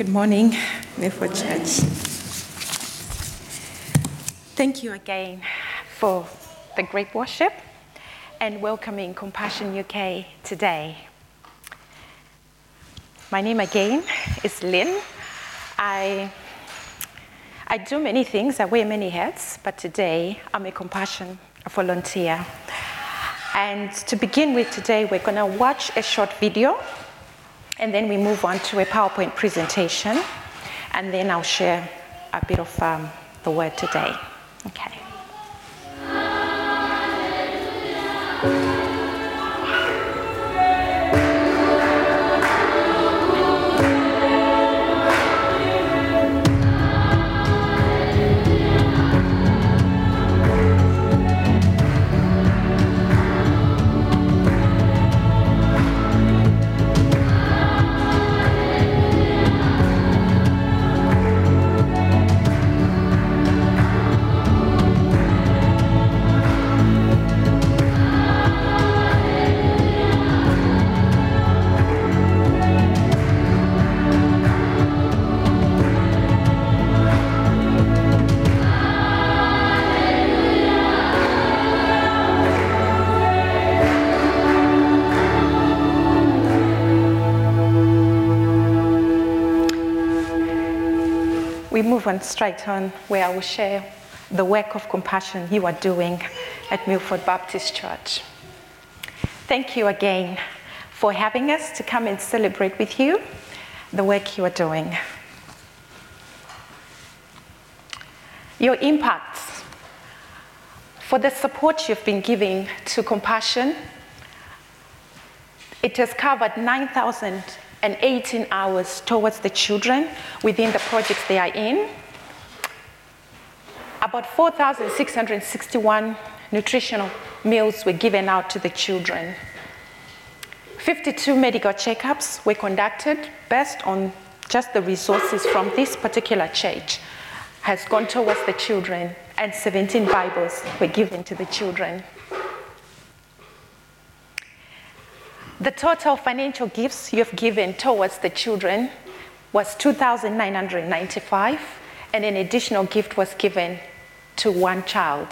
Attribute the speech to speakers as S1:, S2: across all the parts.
S1: Good morning, Milford Church. Thank you again for the great worship and welcoming Compassion UK today. My name again is Lynn. I, I do many things, I wear many hats, but today I'm a Compassion volunteer. And to begin with today, we're going to watch a short video and then we move on to a PowerPoint presentation, and then I'll share a bit of um, the word today. Okay. We straight on where I will share the work of compassion you are doing at Milford Baptist Church. Thank you again for having us to come and celebrate with you the work you are doing. Your impacts for the support you've been giving to compassion. It has covered 9,000 and 18 hours towards the children within the projects they are in. About 4,661 nutritional meals were given out to the children. 52 medical checkups were conducted based on just the resources from this particular church has gone towards the children and 17 Bibles were given to the children. The total financial gifts you've given towards the children was 2,995, and an additional gift was given to one child.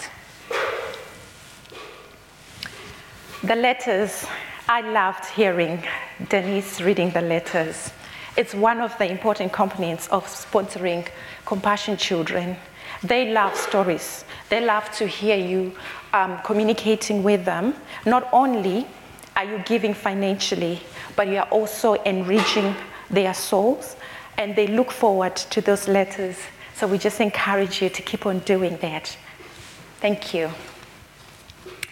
S1: The letters, I loved hearing Denise reading the letters. It's one of the important components of sponsoring Compassion Children. They love stories. They love to hear you um, communicating with them, not only are you giving financially, but you are also enriching their souls, and they look forward to those letters. So we just encourage you to keep on doing that. Thank you.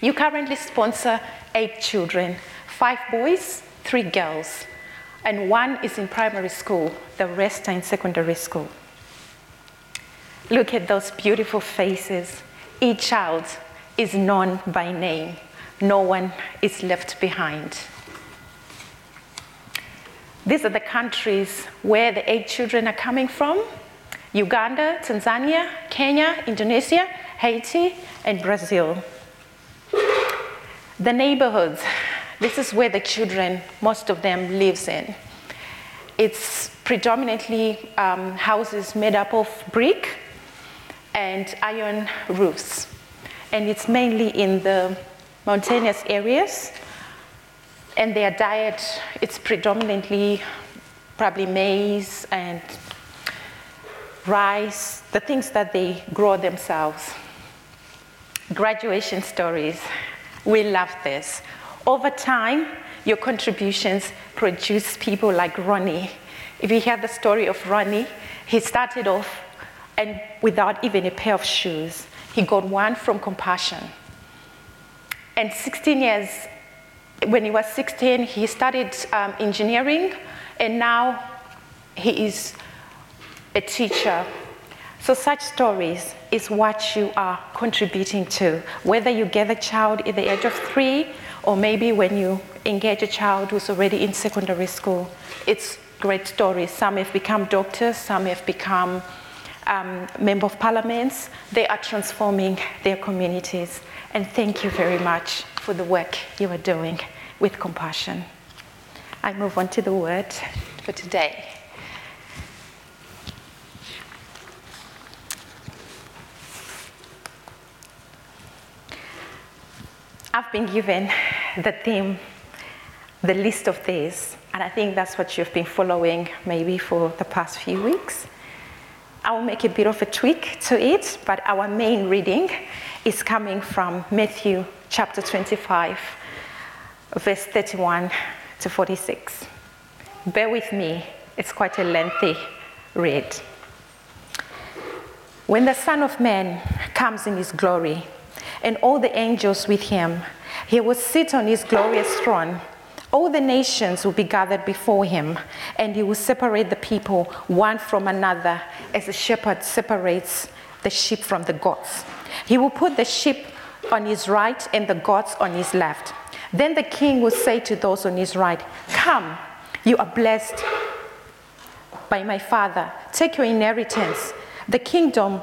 S1: You currently sponsor eight children five boys, three girls, and one is in primary school, the rest are in secondary school. Look at those beautiful faces. Each child is known by name no one is left behind. These are the countries where the eight children are coming from Uganda, Tanzania, Kenya, Indonesia, Haiti, and Brazil. The neighborhoods, this is where the children, most of them, lives in. It's predominantly um, houses made up of brick and iron roofs. And it's mainly in the mountainous areas, and their diet it's predominantly probably maize and rice, the things that they grow themselves. Graduation stories, we love this. Over time, your contributions produce people like Ronnie. If you hear the story of Ronnie, he started off and without even a pair of shoes. He got one from compassion. And 16 years, when he was 16, he studied um, engineering, and now he is a teacher. So, such stories is what you are contributing to, whether you get a child at the age of three, or maybe when you engage a child who's already in secondary school. It's great stories. Some have become doctors, some have become um, member of parliaments, they are transforming their communities. And thank you very much for the work you are doing with compassion. I move on to the word for today. I've been given the theme, the list of these, and I think that's what you've been following maybe for the past few weeks. I will make a bit of a tweak to it, but our main reading is coming from Matthew chapter 25, verse 31 to 46. Bear with me, it's quite a lengthy read. When the Son of Man comes in his glory, and all the angels with him, he will sit on his glorious throne. All the nations will be gathered before him, and he will separate the people one from another as a shepherd separates the sheep from the goats. He will put the sheep on his right and the goats on his left. Then the king will say to those on his right, Come, you are blessed by my father. Take your inheritance the kingdom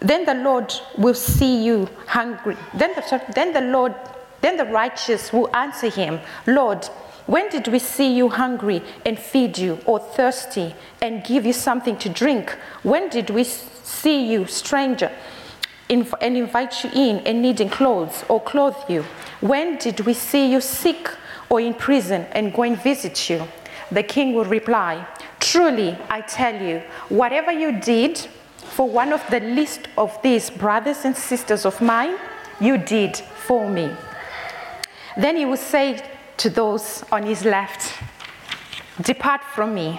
S1: then the Lord will see you hungry. Then the, then the Lord, then the righteous will answer him, Lord, when did we see you hungry and feed you, or thirsty and give you something to drink? When did we see you stranger and invite you in and needing clothes or clothe you? When did we see you sick or in prison and go and visit you? The king will reply, Truly, I tell you, whatever you did for one of the least of these brothers and sisters of mine, you did for me. Then he will say to those on his left, Depart from me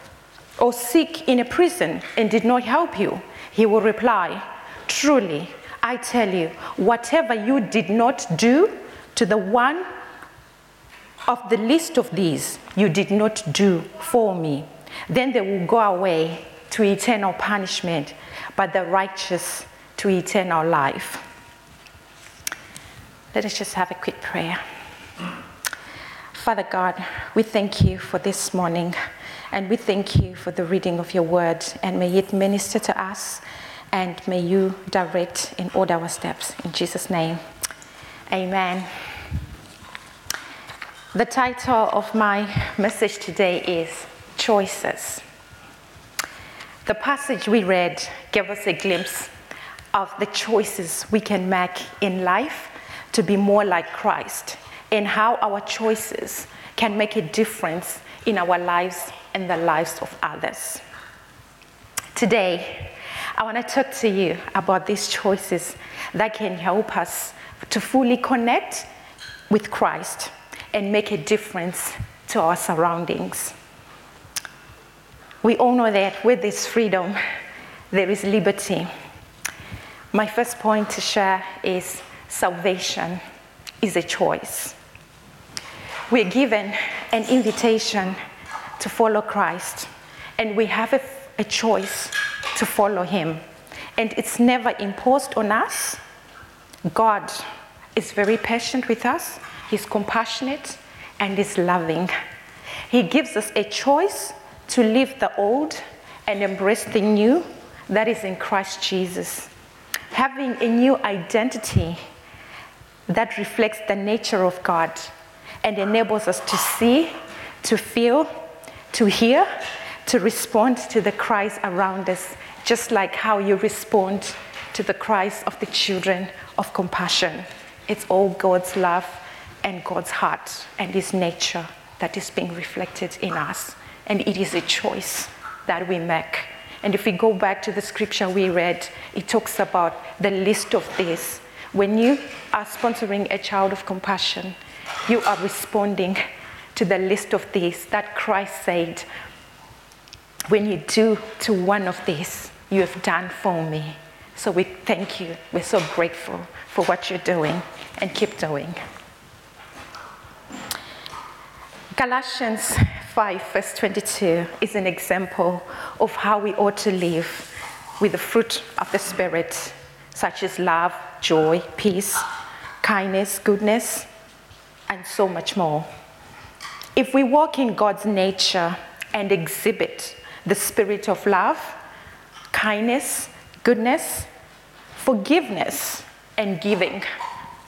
S1: or sick in a prison and did not help you? He will reply, Truly, I tell you, whatever you did not do to the one of the least of these, you did not do for me. Then they will go away to eternal punishment, but the righteous to eternal life. Let us just have a quick prayer. Father God, we thank you for this morning. And we thank you for the reading of your word, and may it minister to us, and may you direct and order our steps. In Jesus' name, amen. The title of my message today is Choices. The passage we read gave us a glimpse of the choices we can make in life to be more like Christ and how our choices can make a difference in our lives and the lives of others. Today, I want to talk to you about these choices that can help us to fully connect with Christ and make a difference to our surroundings. We all know that with this freedom, there is liberty. My first point to share is salvation is a choice. We're given an invitation to follow Christ, and we have a, a choice to follow Him. And it's never imposed on us. God is very patient with us, He's compassionate, and He's loving. He gives us a choice to leave the old and embrace the new that is in Christ Jesus. Having a new identity that reflects the nature of God and enables us to see, to feel, to hear, to respond to the cries around us, just like how you respond to the cries of the children of compassion. It's all God's love and God's heart and His nature that is being reflected in us. And it is a choice that we make. And if we go back to the scripture we read, it talks about the list of this. When you are sponsoring a child of compassion, you are responding to the list of these that Christ said, When you do to one of these, you have done for me. So we thank you. We're so grateful for what you're doing and keep doing. Galatians 5, verse 22 is an example of how we ought to live with the fruit of the Spirit, such as love, joy, peace, kindness, goodness, and so much more. If we walk in God's nature and exhibit the spirit of love, kindness, goodness, forgiveness, and giving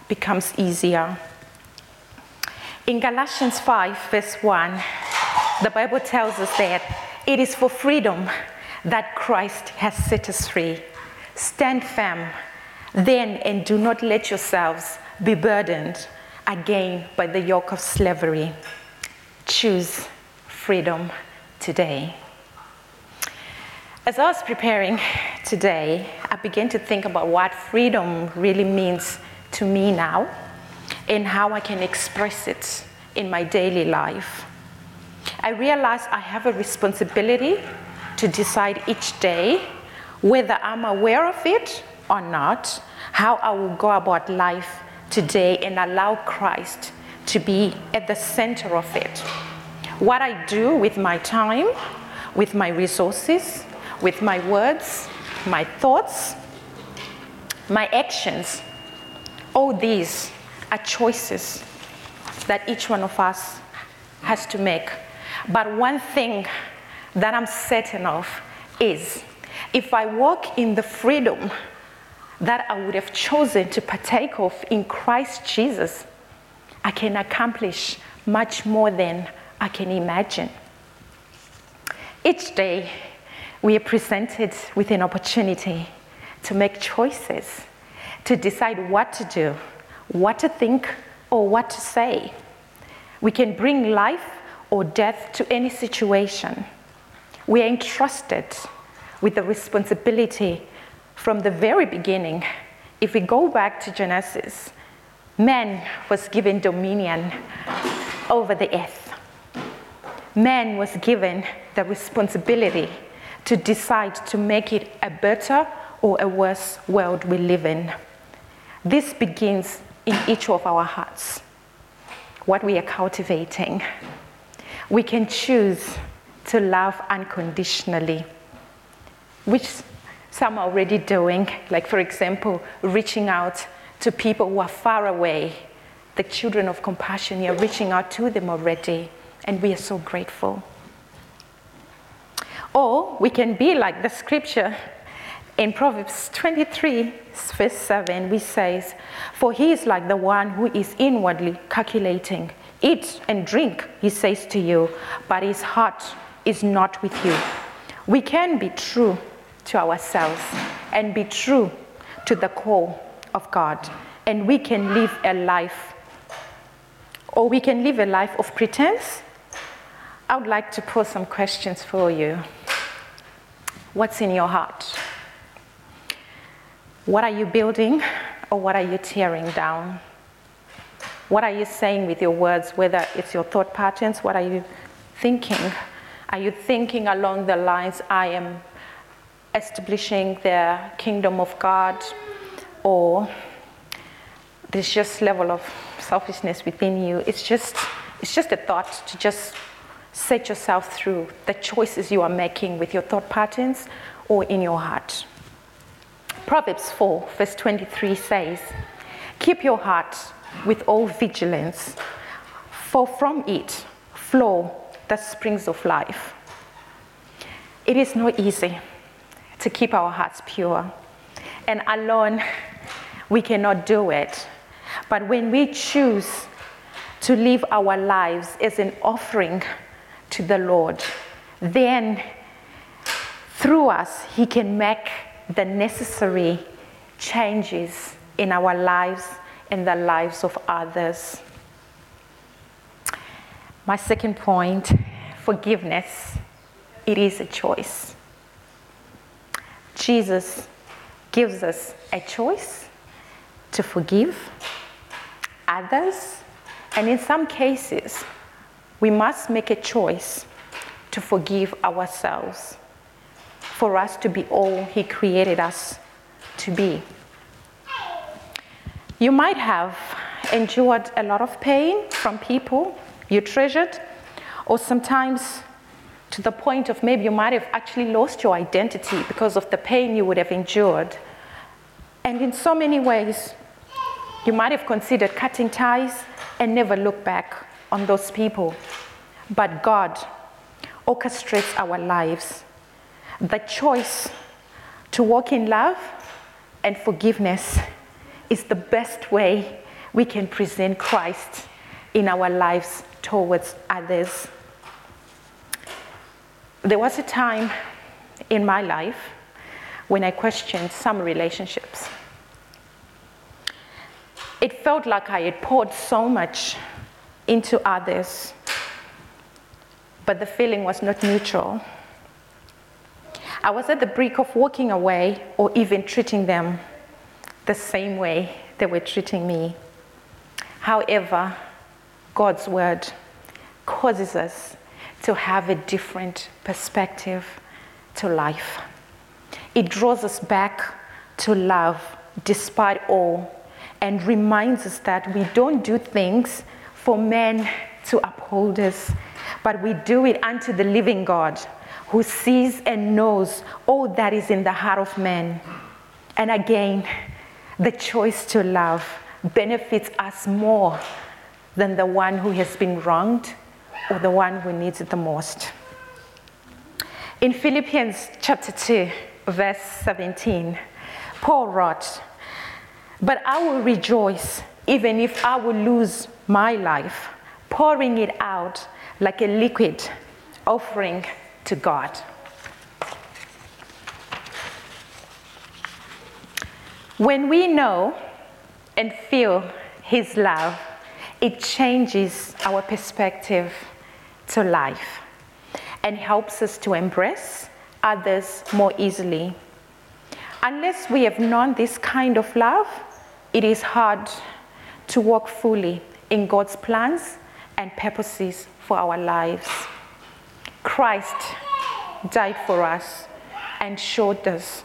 S1: becomes easier. In Galatians 5, verse 1, the Bible tells us that it is for freedom that Christ has set us free. Stand firm then and do not let yourselves be burdened again by the yoke of slavery. Choose freedom today. As I was preparing today, I began to think about what freedom really means to me now and how I can express it in my daily life. I realized I have a responsibility to decide each day whether I'm aware of it or not, how I will go about life today and allow Christ to be at the center of it. What I do with my time, with my resources, with my words, my thoughts, my actions, all these are choices that each one of us has to make. But one thing that I'm certain of is if I walk in the freedom that I would have chosen to partake of in Christ Jesus, I can accomplish much more than I can imagine. Each day, we are presented with an opportunity to make choices, to decide what to do, what to think, or what to say. We can bring life or death to any situation. We are entrusted with the responsibility from the very beginning. If we go back to Genesis, man was given dominion over the earth. Man was given the responsibility to decide to make it a better or a worse world we live in. This begins in each of our hearts, what we are cultivating. We can choose to love unconditionally, which some are already doing, like, for example, reaching out to people who are far away. The children of compassion, you're reaching out to them already, and we are so grateful. Or we can be like the scripture in Proverbs 23, verse 7, which says, For he is like the one who is inwardly calculating. Eat and drink, he says to you, but his heart is not with you. We can be true to ourselves and be true to the core of God, and we can live a life, or we can live a life of pretense. I would like to pose some questions for you. What's in your heart? What are you building or what are you tearing down? What are you saying with your words, whether it's your thought patterns? What are you thinking? Are you thinking along the lines, I am establishing the kingdom of God, or there's just level of selfishness within you? It's just, it's just a thought to just set yourself through the choices you are making with your thought patterns or in your heart. Proverbs 4, verse 23 says, Keep your heart with all vigilance, for from it flow the springs of life. It is not easy to keep our hearts pure, and alone we cannot do it. But when we choose to live our lives as an offering to the Lord, then through us, He can make the necessary changes in our lives and the lives of others. My second point forgiveness. It is a choice. Jesus gives us a choice to forgive others, and in some cases, we must make a choice to forgive ourselves for us to be all He created us to be. You might have endured a lot of pain from people you treasured, or sometimes to the point of maybe you might have actually lost your identity because of the pain you would have endured. And in so many ways, you might have considered cutting ties and never look back on those people. But God orchestrates our lives. The choice to walk in love and forgiveness is the best way we can present Christ in our lives towards others. There was a time in my life when I questioned some relationships. It felt like I had poured so much into others, but the feeling was not neutral. I was at the brink of walking away or even treating them the same way they were treating me. However, God's word causes us to have a different perspective to life. It draws us back to love despite all and reminds us that we don't do things for men to uphold us, but we do it unto the living God who sees and knows all that is in the heart of man. And again, the choice to love benefits us more than the one who has been wronged or the one who needs it the most. In Philippians chapter 2, verse 17, Paul wrote, But I will rejoice even if I will lose my life, pouring it out like a liquid offering to God. When we know and feel His love, it changes our perspective to life and helps us to embrace others more easily. Unless we have known this kind of love, it is hard to walk fully in God's plans and purposes for our lives. Christ died for us and showed us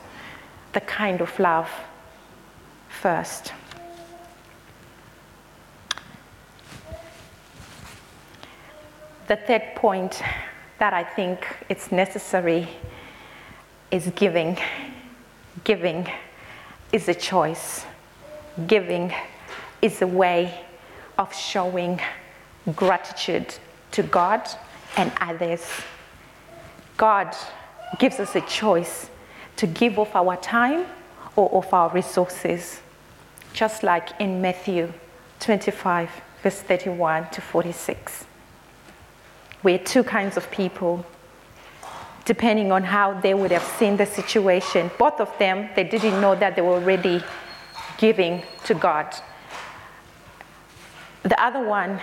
S1: the kind of love first. The third point that I think it's necessary is giving. Giving is a choice. Giving is a way of showing gratitude to God and others. God gives us a choice to give of our time or of our resources, just like in Matthew 25, verse 31 to 46. We're two kinds of people, depending on how they would have seen the situation. Both of them, they didn't know that they were already giving to God. The other one,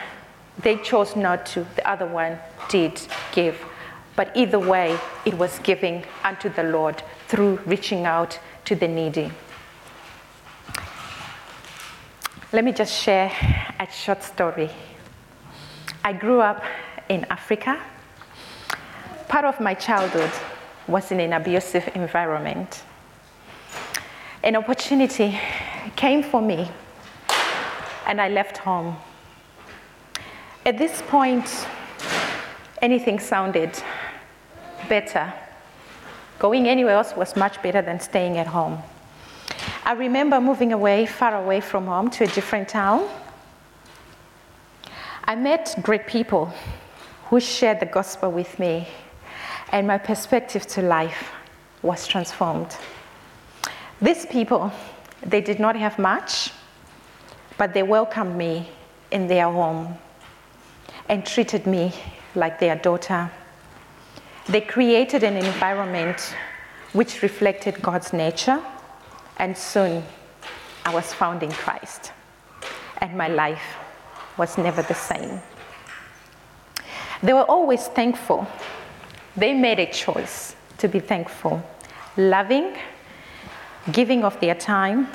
S1: they chose not to, the other one did give. But either way, it was giving unto the Lord through reaching out to the needy. Let me just share a short story. I grew up in Africa. Part of my childhood was in an abusive environment. An opportunity came for me, and I left home. At this point, anything sounded better. Going anywhere else was much better than staying at home. I remember moving away, far away from home, to a different town. I met great people who shared the gospel with me, and my perspective to life was transformed. These people, they did not have much, but they welcomed me in their home and treated me like their daughter. They created an environment which reflected God's nature, and soon I was found in Christ, and my life was never the same. They were always thankful. They made a choice to be thankful, loving, giving of their time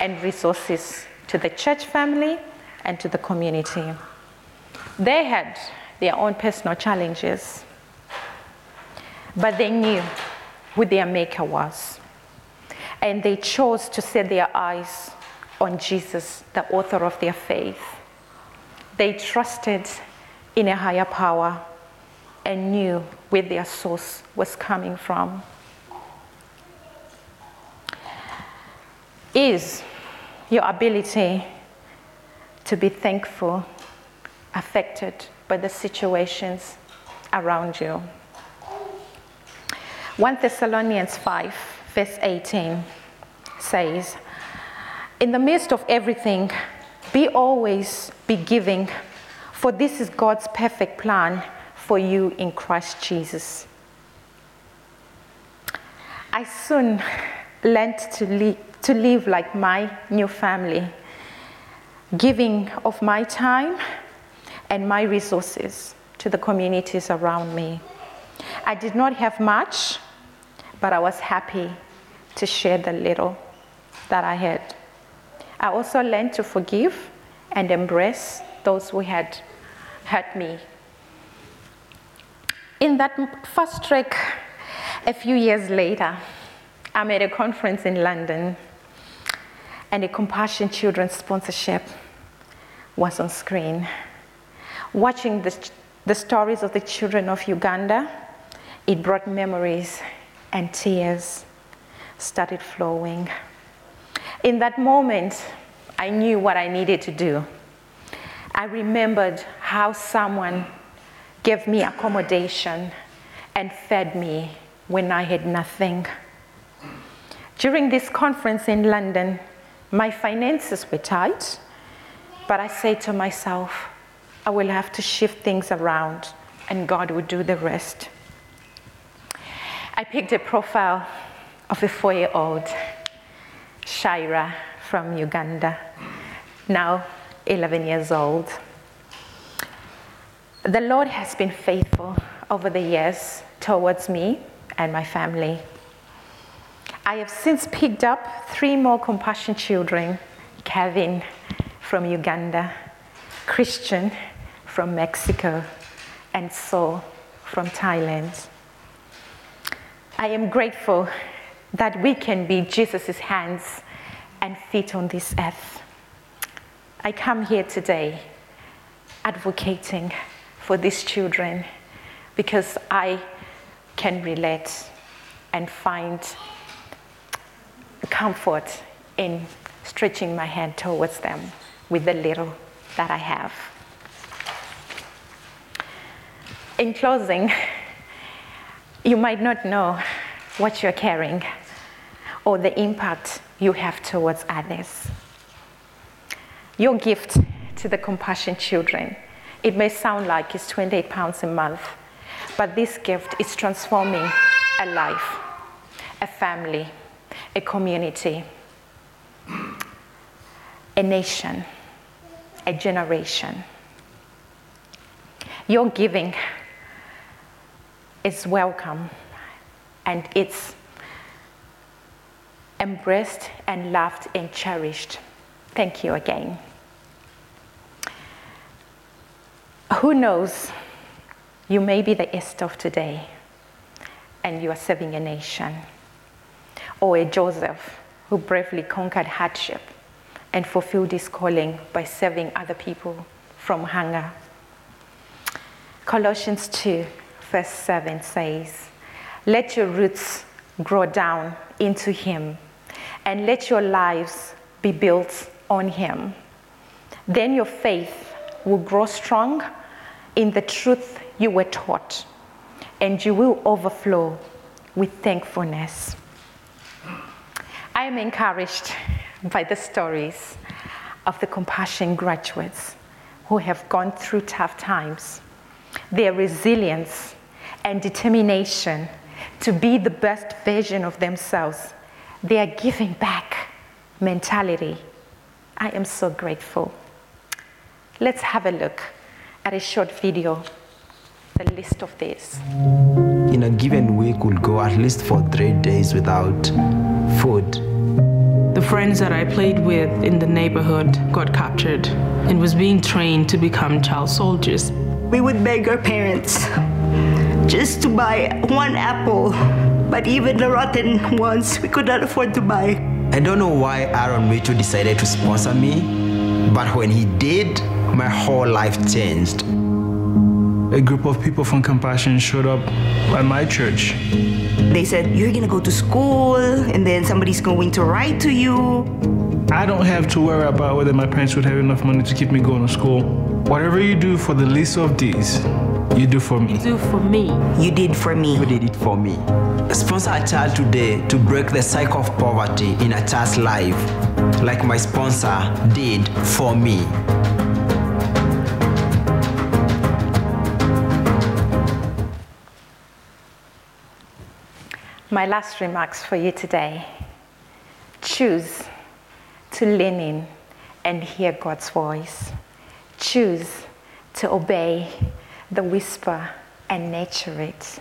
S1: and resources to the church family and to the community. They had their own personal challenges. But they knew who their Maker was. And they chose to set their eyes on Jesus, the author of their faith. They trusted in a higher power and knew where their source was coming from. Is your ability to be thankful affected by the situations around you? 1 Thessalonians 5, verse 18 says, In the midst of everything, be always be giving, for this is God's perfect plan for you in Christ Jesus. I soon learned to, live, to live like my new family, giving of my time and my resources to the communities around me. I did not have much, but I was happy to share the little that I had. I also learned to forgive and embrace those who had hurt me. In that first trek, a few years later, I'm at a conference in London, and a Compassion Children's sponsorship was on screen. Watching the, the stories of the children of Uganda, it brought memories and tears started flowing. In that moment, I knew what I needed to do. I remembered how someone gave me accommodation and fed me when I had nothing. During this conference in London, my finances were tight, but I said to myself, I will have to shift things around and God will do the rest. I picked a profile of a four year old, Shaira from Uganda, now 11 years old. The Lord has been faithful over the years towards me and my family. I have since picked up three more compassion children Kevin from Uganda, Christian from Mexico, and Saul from Thailand. I am grateful that we can be Jesus' hands and feet on this earth. I come here today advocating for these children because I can relate and find comfort in stretching my hand towards them with the little that I have. In closing, you might not know what you're carrying or the impact you have towards others. Your gift to the compassion children, it may sound like it's 28 pounds a month, but this gift is transforming a life, a family, a community, a nation, a generation. Your giving is welcome and it's embraced and loved and cherished. Thank you again. Who knows? You may be the Esther of today and you are serving a nation, or a Joseph who bravely conquered hardship and fulfilled his calling by serving other people from hunger. Colossians 2 verse 7 says, Let your roots grow down into Him, and let your lives be built on Him. Then your faith will grow strong in the truth you were taught, and you will overflow with thankfulness. I am encouraged by the stories of the compassion graduates who have gone through tough times. Their resilience and determination to be the best version of themselves. They are giving back mentality. I am so grateful. Let's have a look at a short video, the list of this.
S2: In a given week, we'll go at least for three days without food.
S3: The friends that I played with in the neighborhood got captured and was being trained to become child soldiers.
S4: We would beg our parents just to buy one apple, but even the rotten ones we could not afford to buy.
S2: I don't know why Aaron Mitchell decided to sponsor me, but when he did, my whole life changed.
S5: A group of people from Compassion showed up at my church.
S4: They said, You're gonna go to school, and then somebody's going to write to you.
S5: I don't have to worry about whether my parents would have enough money to keep me going to school. Whatever you do for the least of these, you do for me.
S3: You Do for me.
S4: You did for me.
S2: You did it for me. Sponsor a child today to break the cycle of poverty in a child's life, like my sponsor did for me.
S1: My last remarks for you today choose to lean in and hear God's voice. Choose to obey the whisper and nurture it.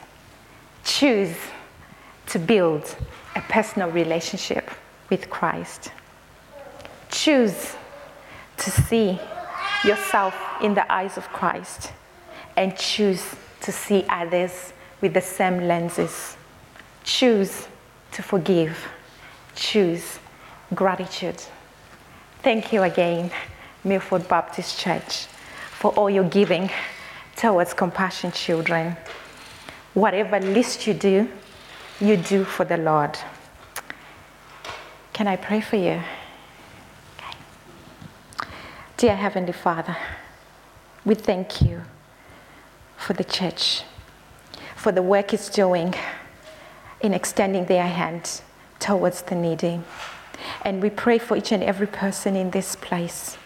S1: Choose to build a personal relationship with Christ. Choose to see yourself in the eyes of Christ and choose to see others with the same lenses. Choose to forgive. Choose gratitude. Thank you again, Milford Baptist Church, for all your giving towards Compassion Children. Whatever least you do, you do for the Lord. Can I pray for you? Okay. Dear Heavenly Father, we thank you for the church, for the work it's doing in extending their hand towards the needy. And we pray for each and every person in this place.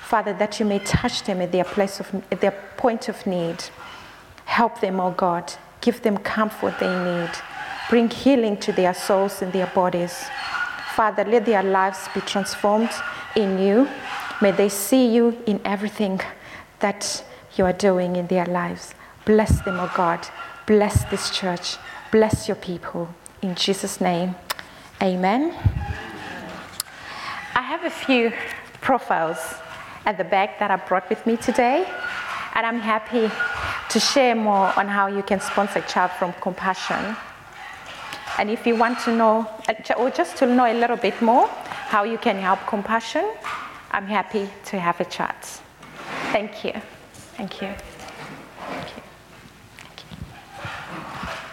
S1: Father, that you may touch them at their place of at their point of need. Help them, oh God. Give them comfort they need. Bring healing to their souls and their bodies. Father, let their lives be transformed in you. May they see you in everything that you are doing in their lives. Bless them, oh God. Bless this church. Bless your people. In Jesus' name, amen. I have a few profiles at the back that I brought with me today, and I'm happy to share more on how you can sponsor a child from compassion. And if you want to know, uh, or just to know a little bit more how you can help compassion, I'm happy to have a chat. Thank you. Thank you.